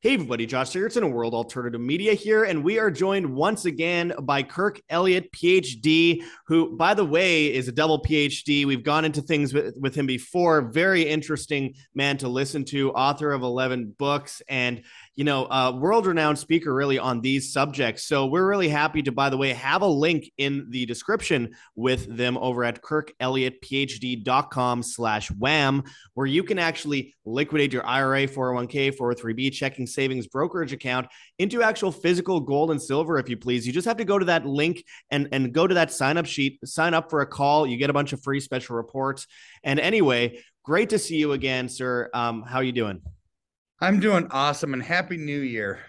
Hey, everybody, Josh Sigurdson of World Alternative Media here, and we are joined once again by Kirk Elliott, PhD, who, by the way, is a double PhD. We've gone into things with, with him before. Very interesting man to listen to, author of 11 books, and you know, uh, world renowned speaker really on these subjects. So we're really happy to, by the way, have a link in the description with them over at kirkelliottphd.com slash wham, where you can actually liquidate your IRA, 401k, 403b, checking savings brokerage account into actual physical gold and silver, if you please. You just have to go to that link and, and go to that sign up sheet, sign up for a call. You get a bunch of free special reports. And anyway, great to see you again, sir. Um, how you doing? I'm doing awesome and happy new year.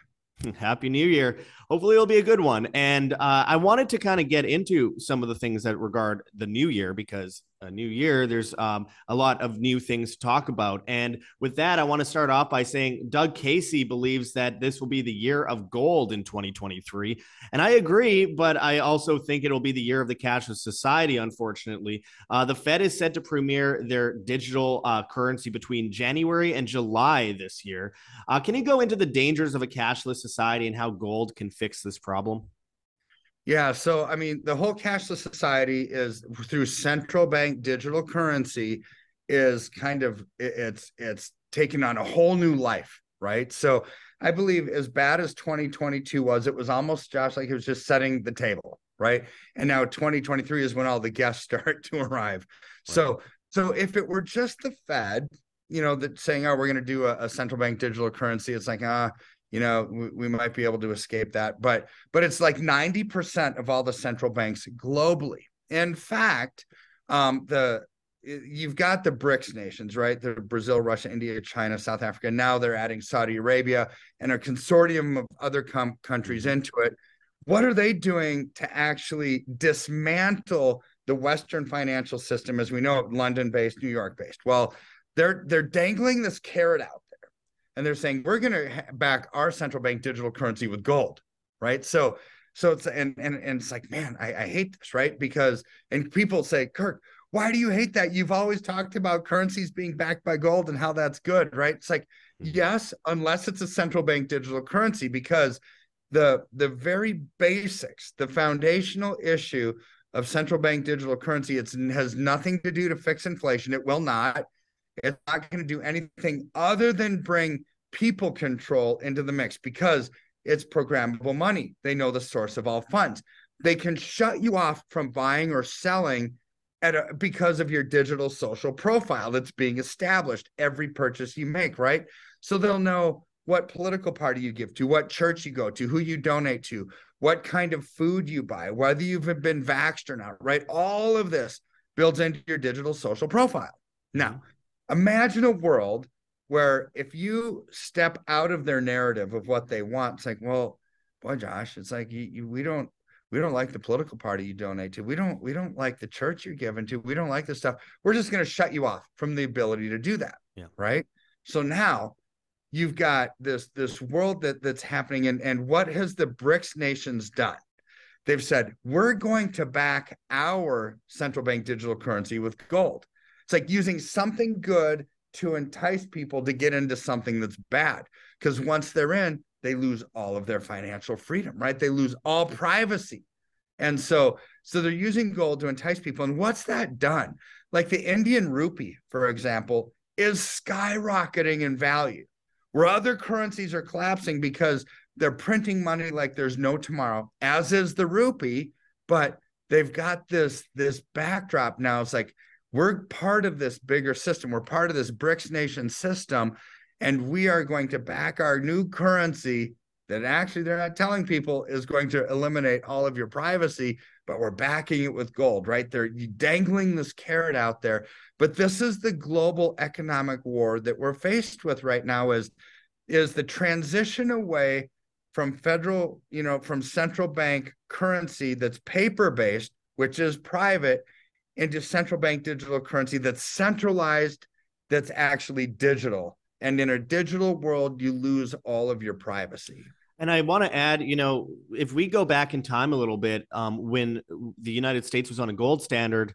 Happy New Year. Hopefully, it'll be a good one. And uh, I wanted to kind of get into some of the things that regard the new year because a new year, there's um, a lot of new things to talk about. And with that, I want to start off by saying Doug Casey believes that this will be the year of gold in 2023. And I agree, but I also think it'll be the year of the cashless society, unfortunately. Uh, the Fed is set to premiere their digital uh, currency between January and July this year. Uh, can you go into the dangers of a cashless society and how gold can fix this problem? Yeah, so I mean, the whole cashless society is through central bank digital currency is kind of it's it's taking on a whole new life, right? So I believe as bad as 2022 was, it was almost Josh like it was just setting the table, right? And now 2023 is when all the guests start to arrive. Right. So so if it were just the Fed, you know, that saying, oh, we're going to do a, a, central bank digital currency, it's like, ah, uh, you know we, we, might be able to escape that but but it's like 90% of all the central banks globally in fact um the you've got the BRICS nations, right? The Brazil, Russia, India, China, South Africa. Now they're adding Saudi Arabia and a consortium of other com- countries mm-hmm. into it. What are they doing to actually dismantle the Western financial system as we know it, London-based, New York-based? Well, they're they're dangling this carrot out and they're saying we're going to back our central bank digital currency with gold, right? So, so it's and and and it's like, man, I, I hate this, right? Because and people say, Kirk, why do you hate that? You've always talked about currencies being backed by gold and how that's good, right? It's like, mm-hmm. yes, unless it's a central bank digital currency, because the the very basics, the foundational issue of central bank digital currency, it has nothing to do to fix inflation. It will not. It's not going to do anything other than bring people control into the mix because it's programmable money. They know the source of all funds. They can shut you off from buying or selling at a, because of your digital social profile that's being established every purchase you make, right? So they'll know what political party you give to, what church you go to, who you donate to, what kind of food you buy, whether you've been vaxxed or not, right? All of this builds into your digital social profile. Now, imagine a world where if you step out of their narrative of what they want, it's like, well, boy, Josh, it's like you, you, we don't we don't like the political party you donate to. We don't we don't like the church you're given to. We don't like this stuff. We're just going to shut you off from the ability to do that. Yeah. Right. So now you've got this this world that that's happening and and what has the BRICS nations done? They've said we're going to back our central bank digital currency with gold. It's like using something good to entice people to get into something that's bad. Because once they're in, they lose all of their financial freedom, right? They lose all privacy. And so, so they're using gold to entice people. And what's that done? Like the Indian rupee, for example, is skyrocketing in value, where other currencies are collapsing because they're printing money like there's no tomorrow, as is the rupee. But they've got this this backdrop now. It's like we're part of this bigger system. We're part of this BRICS nation system. And we are going to back our new currency that actually they're not telling people is going to eliminate all of your privacy, but we're backing it with gold, right? They're dangling this carrot out there. But this is the global economic war that we're faced with right now is, is the transition away from federal, you know, from central bank currency that's paper based, which is private, into central bank digital currency that's centralized, that's actually digital. And in a digital world, you lose all of your privacy. And I want to add, you know, if we go back in time a little bit, um, when the United States was on a gold standard,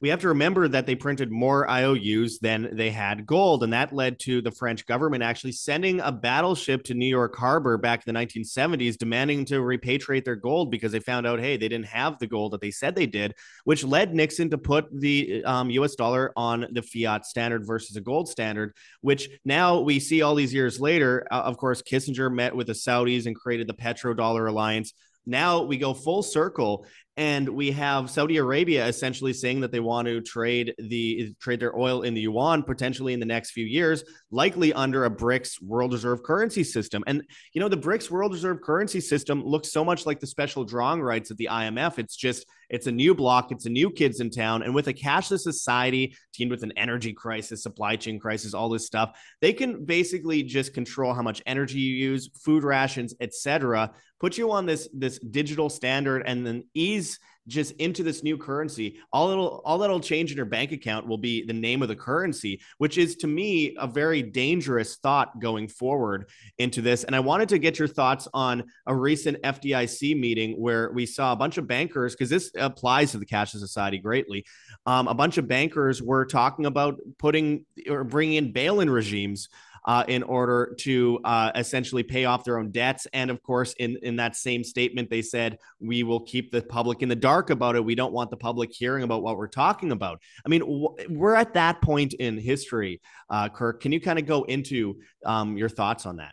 we have to remember that they printed more IOUs than they had gold. And that led to the French government actually sending a battleship to New York Harbor back in the 1970s, demanding to repatriate their gold because they found out, hey, they didn't have the gold that they said they did, which led Nixon to put the um, US dollar on the fiat standard versus a gold standard, which now we see all these years later. Uh, of course, Kissinger met with the Saudis and created the petrodollar alliance now we go full circle and we have Saudi Arabia essentially saying that they want to trade the trade their oil in the yuan potentially in the next few years, likely under a BRICS world reserve currency system. And you know, the BRICS world reserve currency system looks so much like the special drawing rights of the IMF. It's just it's a new block, it's a new kids in town, and with a cashless society teamed with an energy crisis, supply chain crisis, all this stuff, they can basically just control how much energy you use, food rations, etc put you on this this digital standard and then ease just into this new currency all it'll all that'll change in your bank account will be the name of the currency which is to me a very dangerous thought going forward into this. And i wanted to get your thoughts on a recent fdic meeting where we saw a bunch of bankers because this applies to the cashless society greatly um, a bunch of bankers were talking about putting or bringing in bail-in regimes uh, in order to uh, essentially pay off their own debts. And of course, in, in that same statement, they said, we will keep the public in the dark about it. We don't want the public hearing about what we're talking about. I mean, we're at that point in history. Uh, Kirk, can you kind of go into um, your thoughts on that?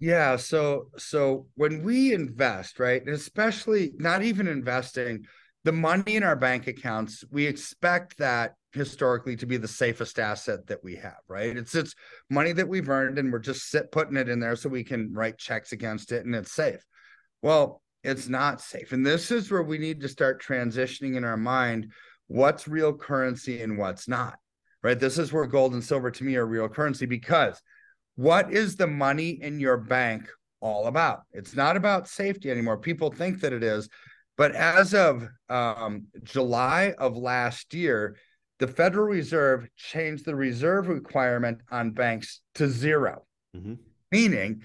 Yeah. So, so when we invest, right, and especially not even investing, the money in our bank accounts, we expect that historically to be the safest asset that we have, right? It's it's money that we've earned and we're just sit putting it in there so we can write checks against it and it's safe. Well, it's not safe. And this is where we need to start transitioning in our mind what's real currency and what's not. Right? This is where gold and silver to me are real currency because what is the money in your bank all about? It's not about safety anymore. People think that it is, but as of um, July of last year, the Federal Reserve changed the reserve requirement on banks to 0 mm-hmm. meaning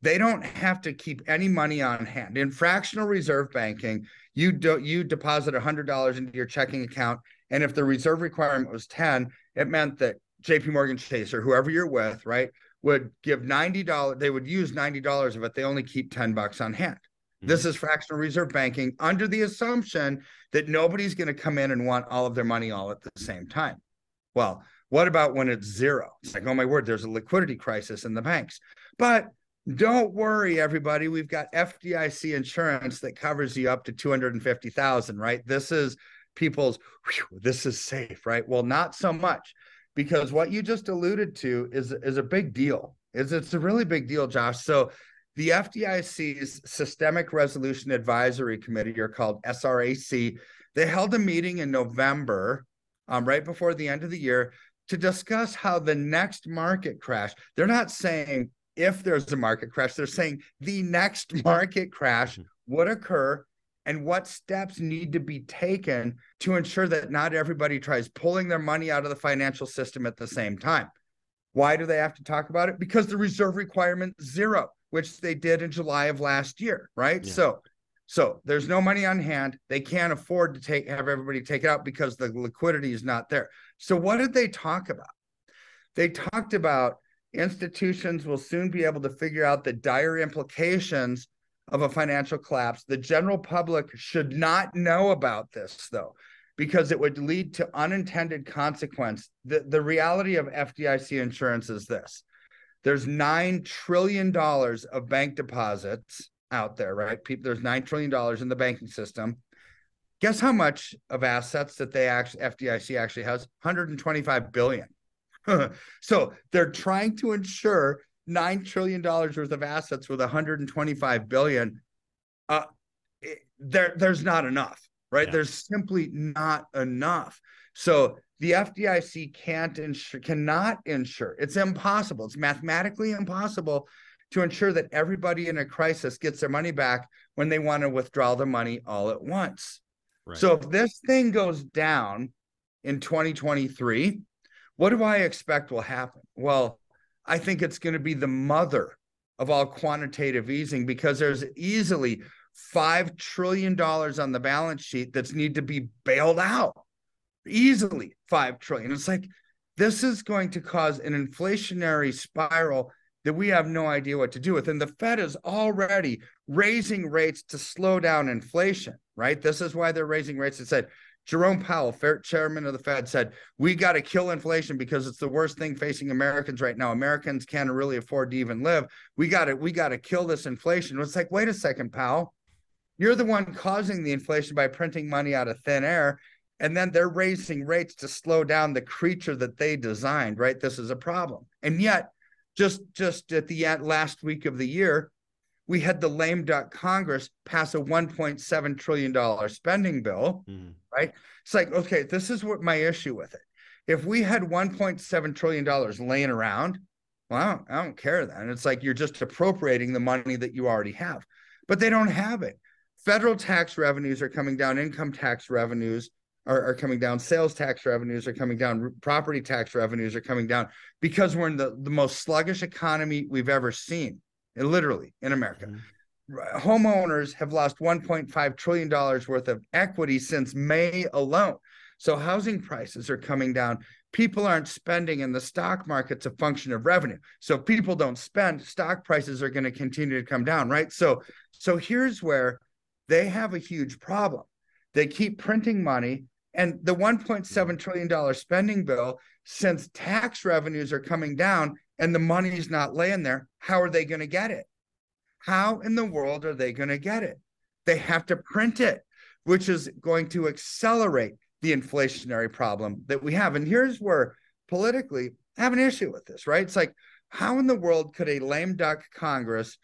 they don't have to keep any money on hand. In fractional reserve banking, you do you deposit $100 into your checking account, and if the reserve requirement was 10, it meant that JP Morgan Chase or whoever you're with, right, would give $90, they would use $90 of it. They only keep 10 bucks on hand. This mm-hmm. is fractional reserve banking under the assumption that nobody's going to come in and want all of their money all at the same time. Well, what about when it's zero? It's like, oh my word, there's a liquidity crisis in the banks. But don't worry, everybody. We've got FDIC insurance that covers you up to 250,000, right? This is people's, whew, this is safe, right? Well, not so much because what you just alluded to is, is a big deal. Is it's a really big deal, Josh. So the FDIC's Systemic Resolution Advisory Committee, or called SRAC, they held a meeting in November, um, right before the end of the year, to discuss how the next market crash, they're not saying if there's a market crash, they're saying the next market crash mm-hmm. would occur and what steps need to be taken to ensure that not everybody tries pulling their money out of the financial system at the same time. Why do they have to talk about it? Because the reserve requirement zero which they did in July of last year, right? Yeah. So so there's no money on hand. They can't afford to take have everybody take it out because the liquidity is not there. So what did they talk about? They talked about institutions will soon be able to figure out the dire implications of a financial collapse. The general public should not know about this though because it would lead to unintended consequence. The, the reality of FDIC insurance is this there's nine trillion dollars of bank deposits out there, right? People, there's nine trillion dollars in the banking system. Guess how much of assets that they actually FDIC actually has? 125 billion. so they're trying to insure nine trillion dollars worth of assets with 125 billion. Uh, it, there, there's not enough, right? Yeah. There's simply not enough. So the FDIC can't insure, cannot insure. It's impossible. It's mathematically impossible to ensure that everybody in a crisis gets their money back when they want to withdraw the money all at once. Right. So if this thing goes down in 2023, what do I expect will happen? Well, I think it's going to be the mother of all quantitative easing because there's easily $5 trillion on the balance sheet that's need to be bailed out easily 5 trillion. It's like this is going to cause an inflationary spiral that we have no idea what to do with. And the Fed is already raising rates to slow down inflation, right? This is why they're raising rates. It said Jerome Powell, chairman of the Fed, said, We got to kill inflation because it's the worst thing facing Americans right now. Americans can't really afford to even live. We got to, we got to kill this inflation. It's like, wait a second, Powell. You're the one causing the inflation by printing money out of thin air. And then they're raising rates to slow down the creature that they designed, right? This is a problem. And yet, just just at the end, last week of the year, we had the lame duck Congress pass a 1.7 trillion dollar spending bill, mm. right? It's like, okay, this is what my issue with it. If we had 1.7 trillion dollars laying around, well, I don't, I don't care then. It's like you're just appropriating the money that you already have, but they don't have it. Federal tax revenues are coming down, income tax revenues are, are coming down, sales tax revenues are coming down, property tax revenues are coming down because we're in the, the most sluggish economy we've ever seen, literally in America. Mm-hmm. Homeowners have lost $1.5 trillion worth of equity since May alone. So housing prices are coming down. People aren't spending, and the stock market's a function of revenue. So if people don't spend, stock prices are going to continue to come down, right? So, so here's where they have a huge problem. They keep printing money and the $1.7 trillion spending bill, since tax revenues are coming down and the money's not laying there, how are they going to get it? How in the world are they going to get it? They have to print it, which is going to accelerate the inflationary problem that we have. And here's where politically I have an issue with this, right? It's like, how in the world could a lame duck Congress,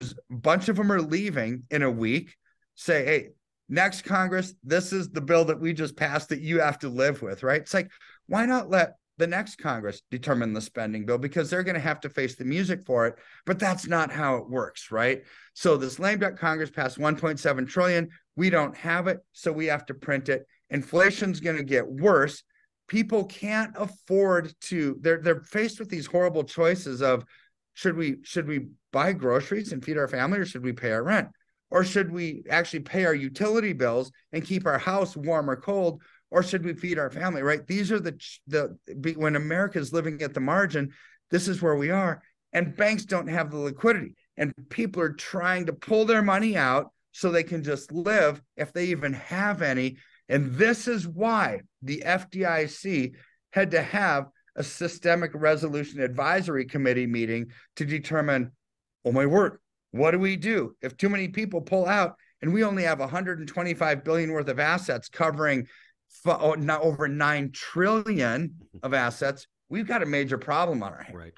whose a bunch of them are leaving in a week, say, hey, next Congress, this is the bill that we just passed that you have to live with, right? It's like, why not let the next Congress determine the spending bill because they're going to have to face the music for it. But that's not how it works, right? So this lame duck Congress passed 1.7 trillion. We don't have it, so we have to print it. Inflation's going to get worse. People can't afford to. They're they're faced with these horrible choices of should we should we buy groceries and feed our family or should we pay our rent? Or should we actually pay our utility bills and keep our house warm or cold? Or should we feed our family? Right? These are the the when America is living at the margin, this is where we are. And banks don't have the liquidity. And people are trying to pull their money out so they can just live if they even have any. And this is why the FDIC had to have a systemic resolution advisory committee meeting to determine, oh my word, what do we do if too many people pull out and we only have 125 billion worth of assets covering oh, not over 9 trillion of assets? We've got a major problem on our hands. Right.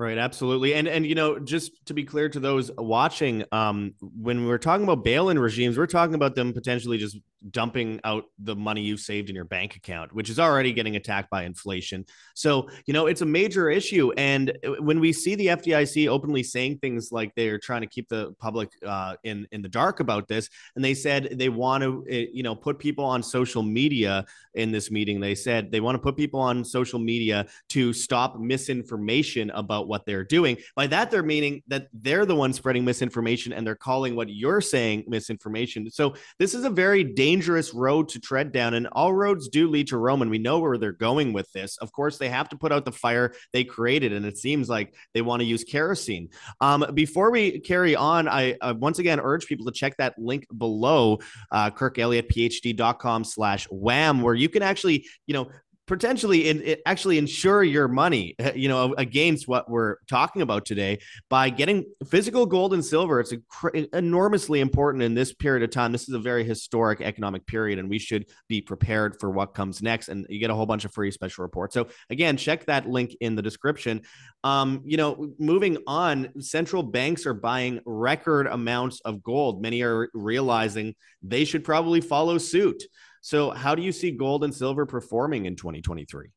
Right, absolutely, and and you know, just to be clear to those watching, um, when we're talking about bail-in regimes, we're talking about them potentially just dumping out the money you've saved in your bank account, which is already getting attacked by inflation. So, you know, it's a major issue. And uh, when we see the FDIC openly saying things like they're trying to keep the public uh, in in the dark about this, and they said they want to, uh, you know, put people on social media in this meeting. They said they want to put people on social media to stop misinformation about what they're doing. By that, they're meaning that they're the ones spreading misinformation and they're calling what you're saying misinformation. So this is a very dangerous dangerous road to tread down, and all roads do lead to Rome. And we know where they're going with this. Of course, they have to put out the fire they created, and it seems like they want to use kerosene. Um, before we carry on, I uh, once again urge people to check that link below, uh, kirkelliottphd.com slash wham, where you can actually, you know, potentially in, in, actually insure your money you know against what we're talking about today by getting physical gold and silver. It's cr- enormously important in this period of time. This is a very historic economic period and we should be prepared for what comes next and you get a whole bunch of free special reports. So again check that link in the description. Um, you know moving on central banks are buying record amounts of gold. Many are realizing they should probably follow suit so, how do you see gold and silver performing in 2023?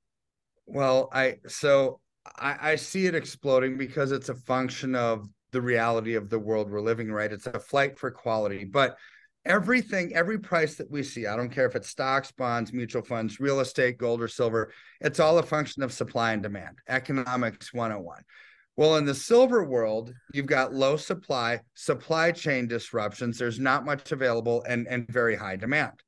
Well, I so I, I see it exploding because it's a function of the reality of the world we're living. Right, it's a flight for quality, but everything, every price that we see, I don't care if it's stocks, bonds, mutual funds, real estate, gold, or silver, it's all a function of supply and demand. Economics 101. Well, in the silver world, you've got low supply, supply chain disruptions. There's not much available and, and very high demand.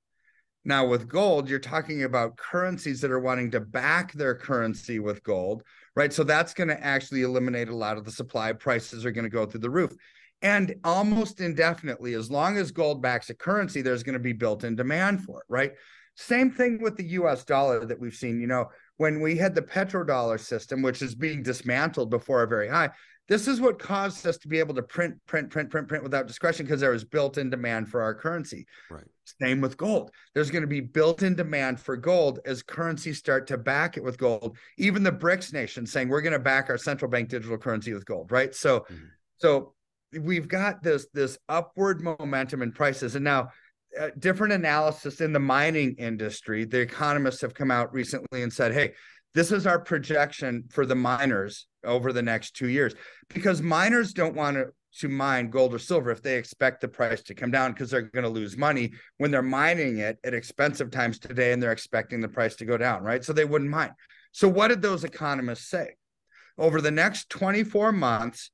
Now, with gold, you're talking about currencies that are wanting to back their currency with gold, right? So that's going to actually eliminate a lot of the supply. Prices are going to go through the roof. And almost indefinitely, as long as gold backs a currency, there's going to be built in demand for it, right? Same thing with the US dollar that we've seen. You know, when we had the petrodollar system, which is being dismantled before our very high, this is what caused us to be able to print, print, print, print, print without discretion because there was built-in demand for our currency. Right. Same with gold. There's going to be built-in demand for gold as currencies start to back it with gold. Even the BRICS nations saying we're going to back our central bank digital currency with gold. Right. So, mm-hmm. so we've got this this upward momentum in prices, and now. Uh, different analysis in the mining industry. The economists have come out recently and said, "Hey, this is our projection for the miners over the next two years because miners don't want to to mine gold or silver if they expect the price to come down because they're going to lose money when they're mining it at expensive times today and they're expecting the price to go down, right? So they wouldn't mine. So what did those economists say? Over the next 24 months,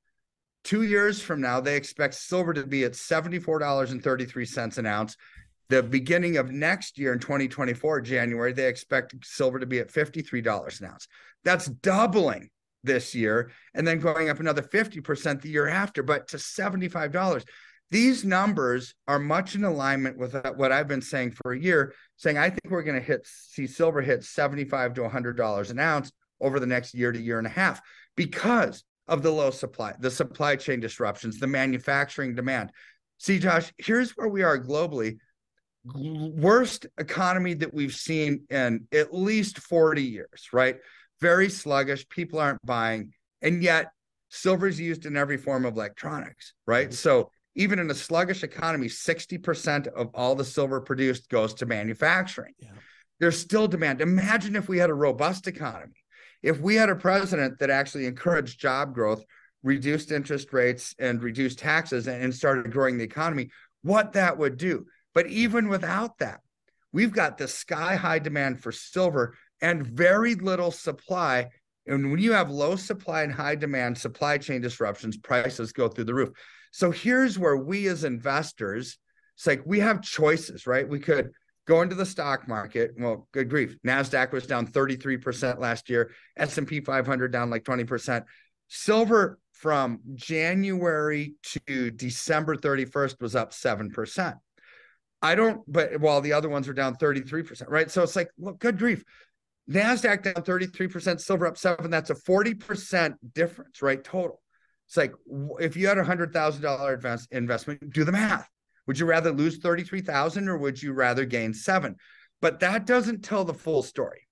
two years from now, they expect silver to be at $74.33 an ounce the beginning of next year in 2024, January, they expect silver to be at $53 an ounce. That's doubling this year and then going up another 50% the year after, but to $75. These numbers are much in alignment with what I've been saying for a year, saying I think we're going to hit see silver hit 75 to $100 an ounce over the next year to year and a half because of the low supply, the supply chain disruptions, the manufacturing demand. See, Josh, here's where we are globally worst economy that we've seen in at least 40 years, right? Very sluggish. People aren't buying. And yet, silver is used in every form of electronics, right? Mm-hmm. So, even in a sluggish economy, 60% of all the silver produced goes to manufacturing. Yeah. There's still demand. Imagine if we had a robust economy, if we had a president that actually encouraged job growth, reduced interest rates, and reduced taxes and, and started growing the economy, what that would do. But even without that, we've got the sky high demand for silver and very little supply. And when you have low supply and high demand, supply chain disruptions, prices go through the roof. So here's where we as investors, it's like we have choices, right? We could go into the stock market. Well, good grief. NASDAQ was down 33% last year, S&P 500 down like 20%. Silver from January to December 31st was up 7%. I don't, but while the other ones are down 33%, right? So it's like, look, good grief. NASDAQ down 33%, silver up seven. That's a 40% difference, right? Total. It's like if you had a hundred thousand dollar advance investment, do the math. Would you rather lose 33,000 or would you rather gain seven? But that doesn't tell the full story.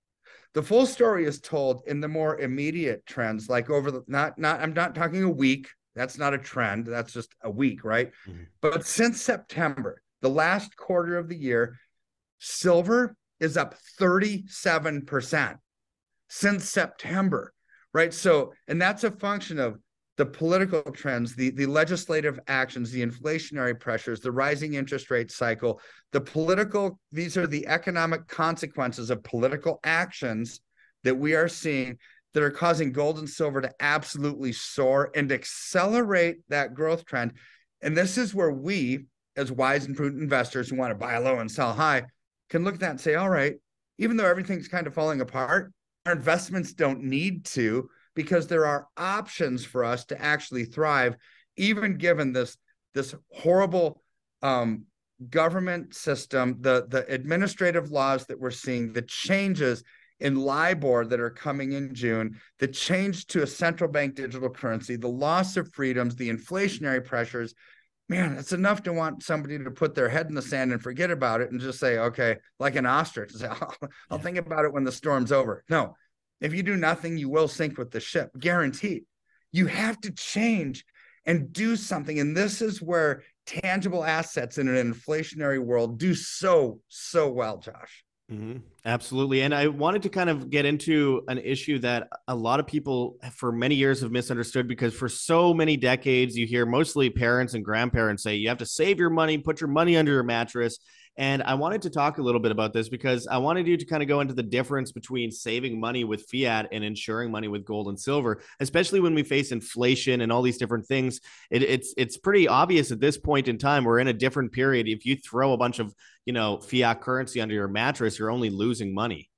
The full story is told in the more immediate trends, like over the not not I'm not talking a week. That's not a trend. That's just a week, right? Mm-hmm. But since September, the last quarter of the year, silver is up 37% since September, right? So, and that's a function of the political trends, the, the legislative actions, the inflationary pressures, the rising interest rate cycle, the political, these are the economic consequences of political actions that we are seeing that are causing gold and silver to absolutely soar and accelerate that growth trend. And this is where we, as wise and prudent investors who want to buy low and sell high can look at that and say, all right, even though everything's kind of falling apart, our investments don't need to because there are options for us to actually thrive, even given this this horrible um, government system, the the administrative laws that we're seeing, the changes in LIBOR that are coming in June, the change to a central bank digital currency, the loss of freedoms, the inflationary pressures, man, it's enough to want somebody to put their head in the sand and forget about it and just say, okay, like an ostrich, say, I'll, oh, I'll yeah. think about it when the storm's over. No, if you do nothing, you will sink with the ship, guaranteed. You have to change and do something. And this is where tangible assets in an inflationary world do so, so well, Josh. Mm-hmm. Absolutely. And I wanted to kind of get into an issue that a lot of people for many years have misunderstood because for so many decades, you hear mostly parents and grandparents say you have to save your money, put your money under your mattress. And I wanted to talk a little bit about this because I wanted you to kind of go into the difference between saving money with fiat and insuring money with gold and silver, especially when we face inflation and all these different things. It, it's it's pretty obvious at this point in time we're in a different period. If you throw a bunch of you know fiat currency under your mattress, you're only losing money.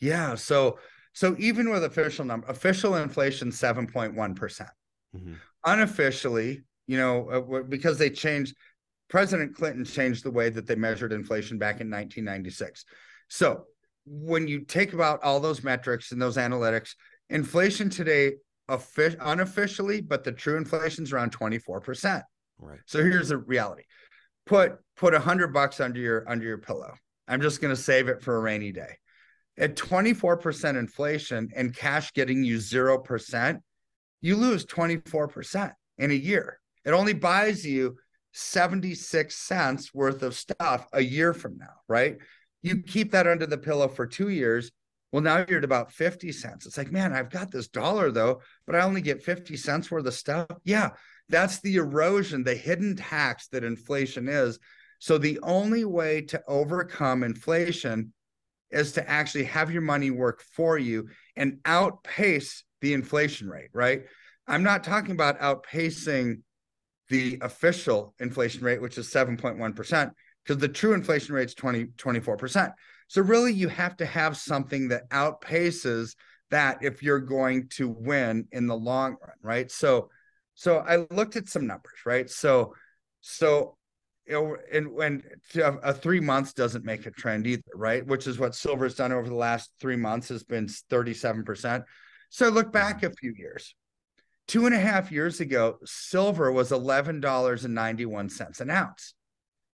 Yeah. So so even with official number, official inflation 7.1 percent. Mm-hmm. Unofficially, you know, uh, because they changed President Clinton changed the way that they measured inflation back in 1996. So when you take about all those metrics and those analytics, inflation today, unofficially, but the true inflation is around 24%. Right. So here's the reality. Put put a hundred bucks under your under your pillow. I'm just gonna save it for a rainy day. At 24% inflation and cash getting you zero percent, you lose 24% in a year. It only buys you 76 cents worth of stuff a year from now, right? You mm-hmm. keep that under the pillow for two years. Well, now you're at about 50 cents. It's like, man, I've got this dollar though, but I only get 50 cents worth of stuff. Yeah, that's the erosion, the hidden tax that inflation is. So the only way to overcome inflation is to actually have your money work for you and outpace the inflation rate, right? I'm not talking about outpacing the official inflation rate, which is 7.1%, because the true inflation rate is 20, 24%. So really you have to have something that outpaces that if you're going to win in the long run, right? So so I looked at some numbers, right? So so you know, and when a three months doesn't make a trend either, right? Which is what silver's done over the last three months has been 37%. So look back mm-hmm. a few years, Two and a half years ago, silver was $11.91 an ounce.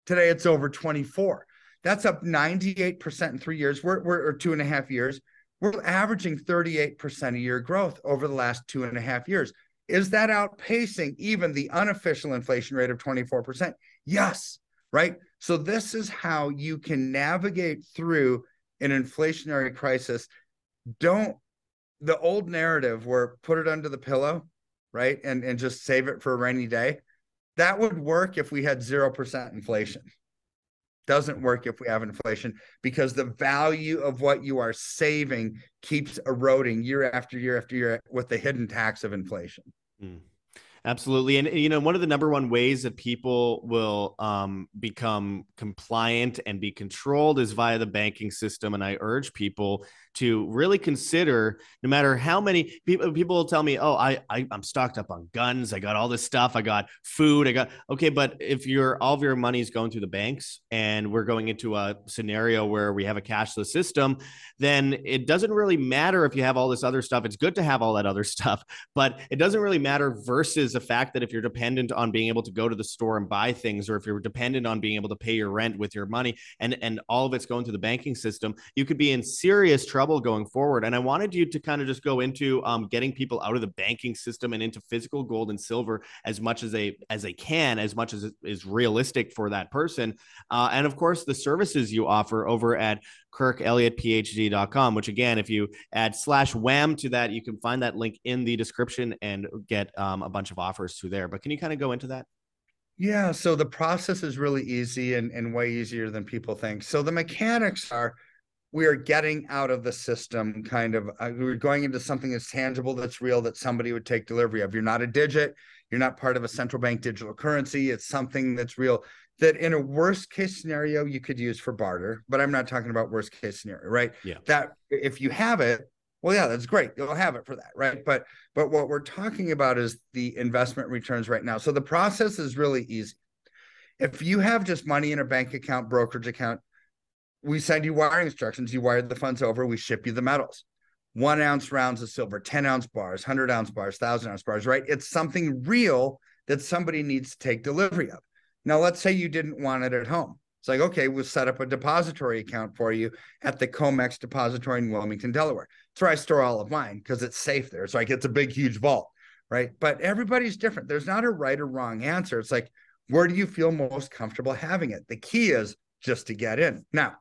Today it's over 24. That's up 98% in three years. We're, we're or two and a half years. We're averaging 38% a year growth over the last two and a half years. Is that outpacing even the unofficial inflation rate of 24%? Yes, right? So, this is how you can navigate through an inflationary crisis. Don't the old narrative where put it under the pillow right? And and just save it for a rainy day. That would work if we had 0% inflation. Doesn't work if we have inflation because the value of what you are saving keeps eroding year after year after year with the hidden tax of inflation. Mm. Absolutely. And, you know, one of the number one ways that people will um, become compliant and be controlled is via the banking system. And I urge people to really consider no matter how many people people will tell me oh I, I i'm stocked up on guns. I got all this stuff. I got food. I got okay but if your all of your money is going through the banks and we're going into a scenario where we have a cashless system then it doesn't really matter if you have all this other stuff. It's good to have all that other stuff but it doesn't really matter versus the fact that if you're dependent on being able to go to the store and buy things or if you're dependent on being able to pay your rent with your money and and all of it's going through the banking system you could be in serious trouble trouble going forward. And I wanted you to kind of just go into um, getting people out of the banking system and into physical gold and silver as much as they as they can, as much as is realistic for that person. Uh, and of course, the services you offer over at kirkelliottphd.com, which again, if you add slash wham to that, you can find that link in the description and get um, a bunch of offers through there. But can you kind of go into that? Yeah, so the process is really easy and, and way easier than people think. So the mechanics are we are getting out of the system kind of uh, we're going into something that's tangible that's real that somebody would take delivery of. You're not a digit. You're not part of a central bank digital currency. It's something that's real that in a worst case scenario you could use for barter but i'm not talking about worst case scenario right? Yeah. That if you have it well yeah that's great. You'll have it for that right? But but what we're talking about is the investment returns right now. So the process is really easy. If you have just money in a bank account brokerage account we send you wiring instructions. You wire the funds over. We ship you the metals. One ounce rounds of silver, 10 ounce bars, 100 ounce bars, 1,000 ounce bars, right? It's something real that somebody needs to take delivery of. Now, let's say you didn't want it at home. It's like, okay, we'll set up a depository account for you at the COMEX depository in Wilmington, Delaware. That's where I store all of mine because it's safe there. It's like it's a big, huge vault, right? But everybody's different. There's not a right or wrong answer. It's like, where do you feel most comfortable having it? The key is just to get in. Now,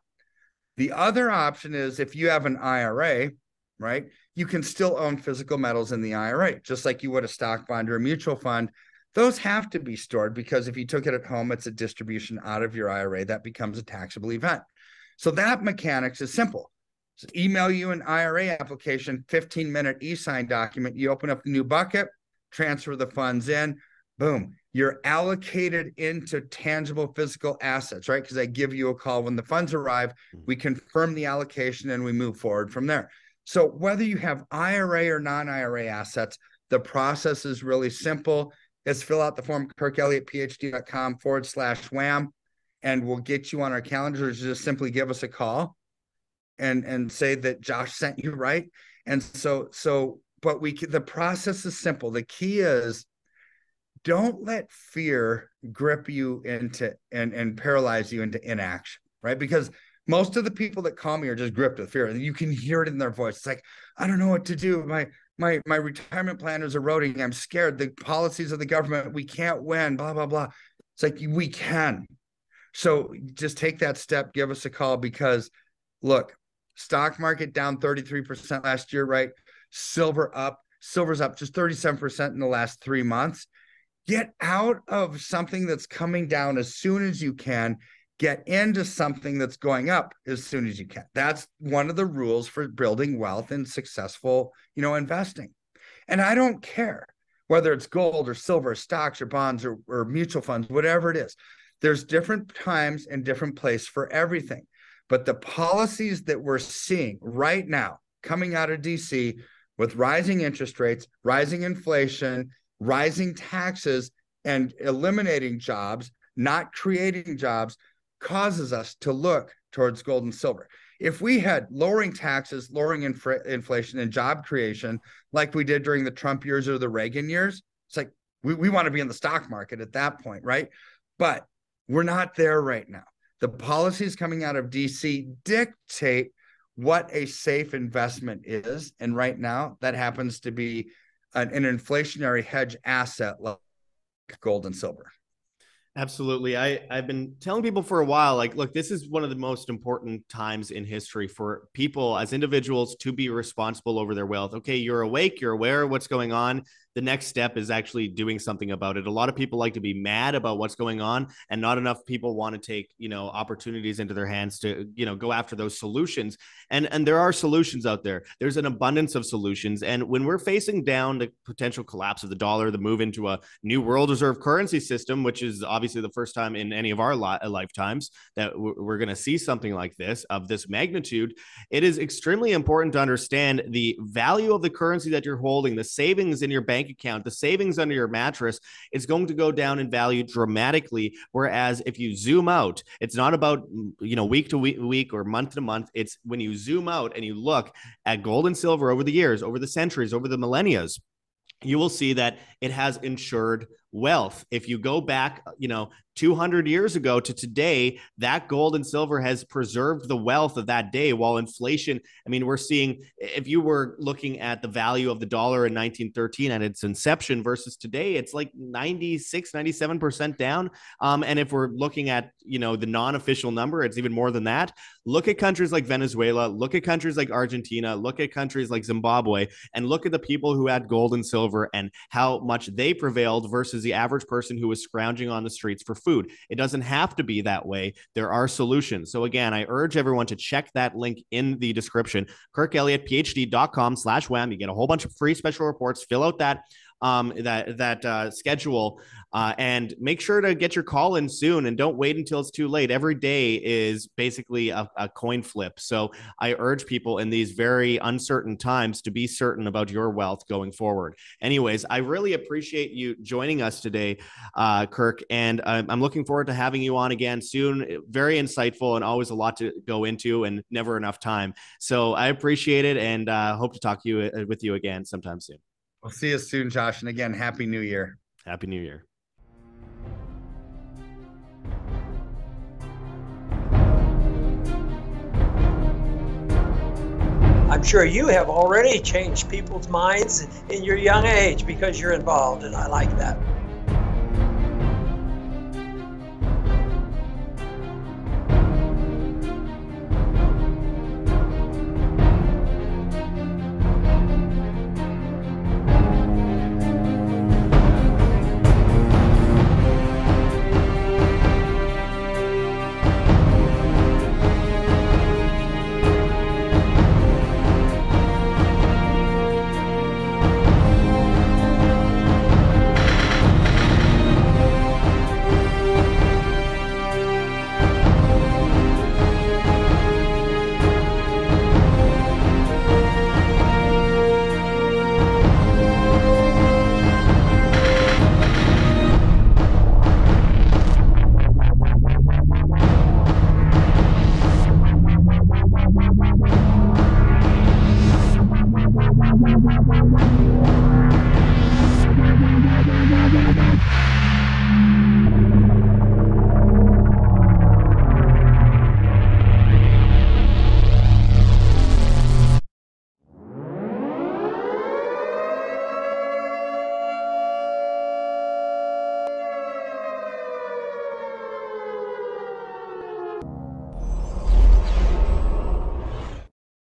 the other option is if you have an IRA, right, you can still own physical metals in the IRA, just like you would a stock fund or a mutual fund. those have to be stored because if you took it at home, it's a distribution out of your IRA that becomes a taxable event. So that mechanics is simple. So email you an IRA application, 15 minute e sign document. You open up the new bucket, transfer the funds in, boom, you're allocated into tangible physical assets, right? Because I give you a call when the funds arrive, hmm. we confirm the allocation and we move forward from there. So whether you have IRA or non IRA assets, the process is really simple. Is fill out the form, kirkelliottphd.com forward slash wham, and we'll get you on our calendars. Just simply give us a call and and say that Josh sent you right. And so so but we the process is simple. The key is don't let fear grip you into and and paralyze you into inaction, right? Because most of the people that call me are just gripped with fear. And you can hear it in their voice. It's like, I don't know what to do. My my my retirement plan is eroding. I'm scared. The policies of the government, we can't win, blah, blah, blah. It's like we can. So just take that step, give us a call because look, stock market down 33% last year, right? Silver up, silver's up just 37% in the last three months. Get out of something that's coming down as soon as you can get into something that's going up as soon as you can. That's one of the rules for building wealth and successful, you know, investing. And I don't care whether it's gold or silver, stocks or bonds or, or mutual funds, whatever it is. There's different times and different place for everything. But the policies that we're seeing right now coming out of DC with rising interest rates, rising inflation, rising taxes, and eliminating jobs, not creating jobs, causes us to look towards gold and silver. If we had lowering taxes, lowering inf- inflation, and job creation like we did during the Trump years or the Reagan years, it's like we, we want to be in the stock market at that point, right? But we're not there right now. The policies coming out of DC dictate what a safe investment is. And right now, that happens to be an, an inflationary hedge asset like gold and silver. Absolutely. I, I've been telling people for a while, like, look, this is one of the most important times in history for people as individuals to be responsible over their wealth. Okay, you're awake, you're aware of what's going on the next step is actually doing something about it. A lot of people like to be mad about what's going on, and not enough people want to take you know opportunities into their hands to you know go after those solutions. And and there are solutions out there. There's an abundance of solutions. And when we're facing down the potential collapse of the dollar, the move into a new world reserve currency system, which is obviously the first time in any of our li- uh, lifetimes that we're going to see something like this of this magnitude, it is extremely important to understand the value of the currency that you're holding, the savings in your bank bank account, the savings under your mattress, is going to go down in value dramatically. Whereas if you zoom out, it's not about you know week to week, week or month to month. It's when you zoom out and you look at gold and silver over the years, over the centuries, over the millennia, you will see that it has insured wealth. If you go back, you know, 200 years ago to today, that gold and silver has preserved the wealth of that day while inflation, I mean, we're seeing if you were looking at the value of the dollar in 1913 at its inception versus today, it's like 96, 97% down. Um, and if we're looking at, you know, the non-official number, it's even more than that. Look at countries like Venezuela, look at countries like Argentina, look at countries like Zimbabwe, and look at the people who had gold and silver and how much they prevailed versus the average person who is scrounging on the streets for food. It doesn't have to be that way. There are solutions. So again, I urge everyone to check that link in the description, kirkelliottphd.com slash wham. You get a whole bunch of free special reports. Fill out that um, that that uh, schedule uh, and make sure to get your call in soon and don't wait until it's too late. Every day is basically a, a coin flip. So I urge people in these very uncertain times to be certain about your wealth going forward. Anyways, I really appreciate you joining us today, uh, Kirk, and I'm looking forward to having you on again soon. Very insightful and always a lot to go into and never enough time. So I appreciate it and uh, hope to talk to you uh, with you again sometime soon. We'll see you soon, Josh. And again, Happy New Year. Happy New Year. I'm sure you have already changed people's minds in your young age because you're involved, and I like that.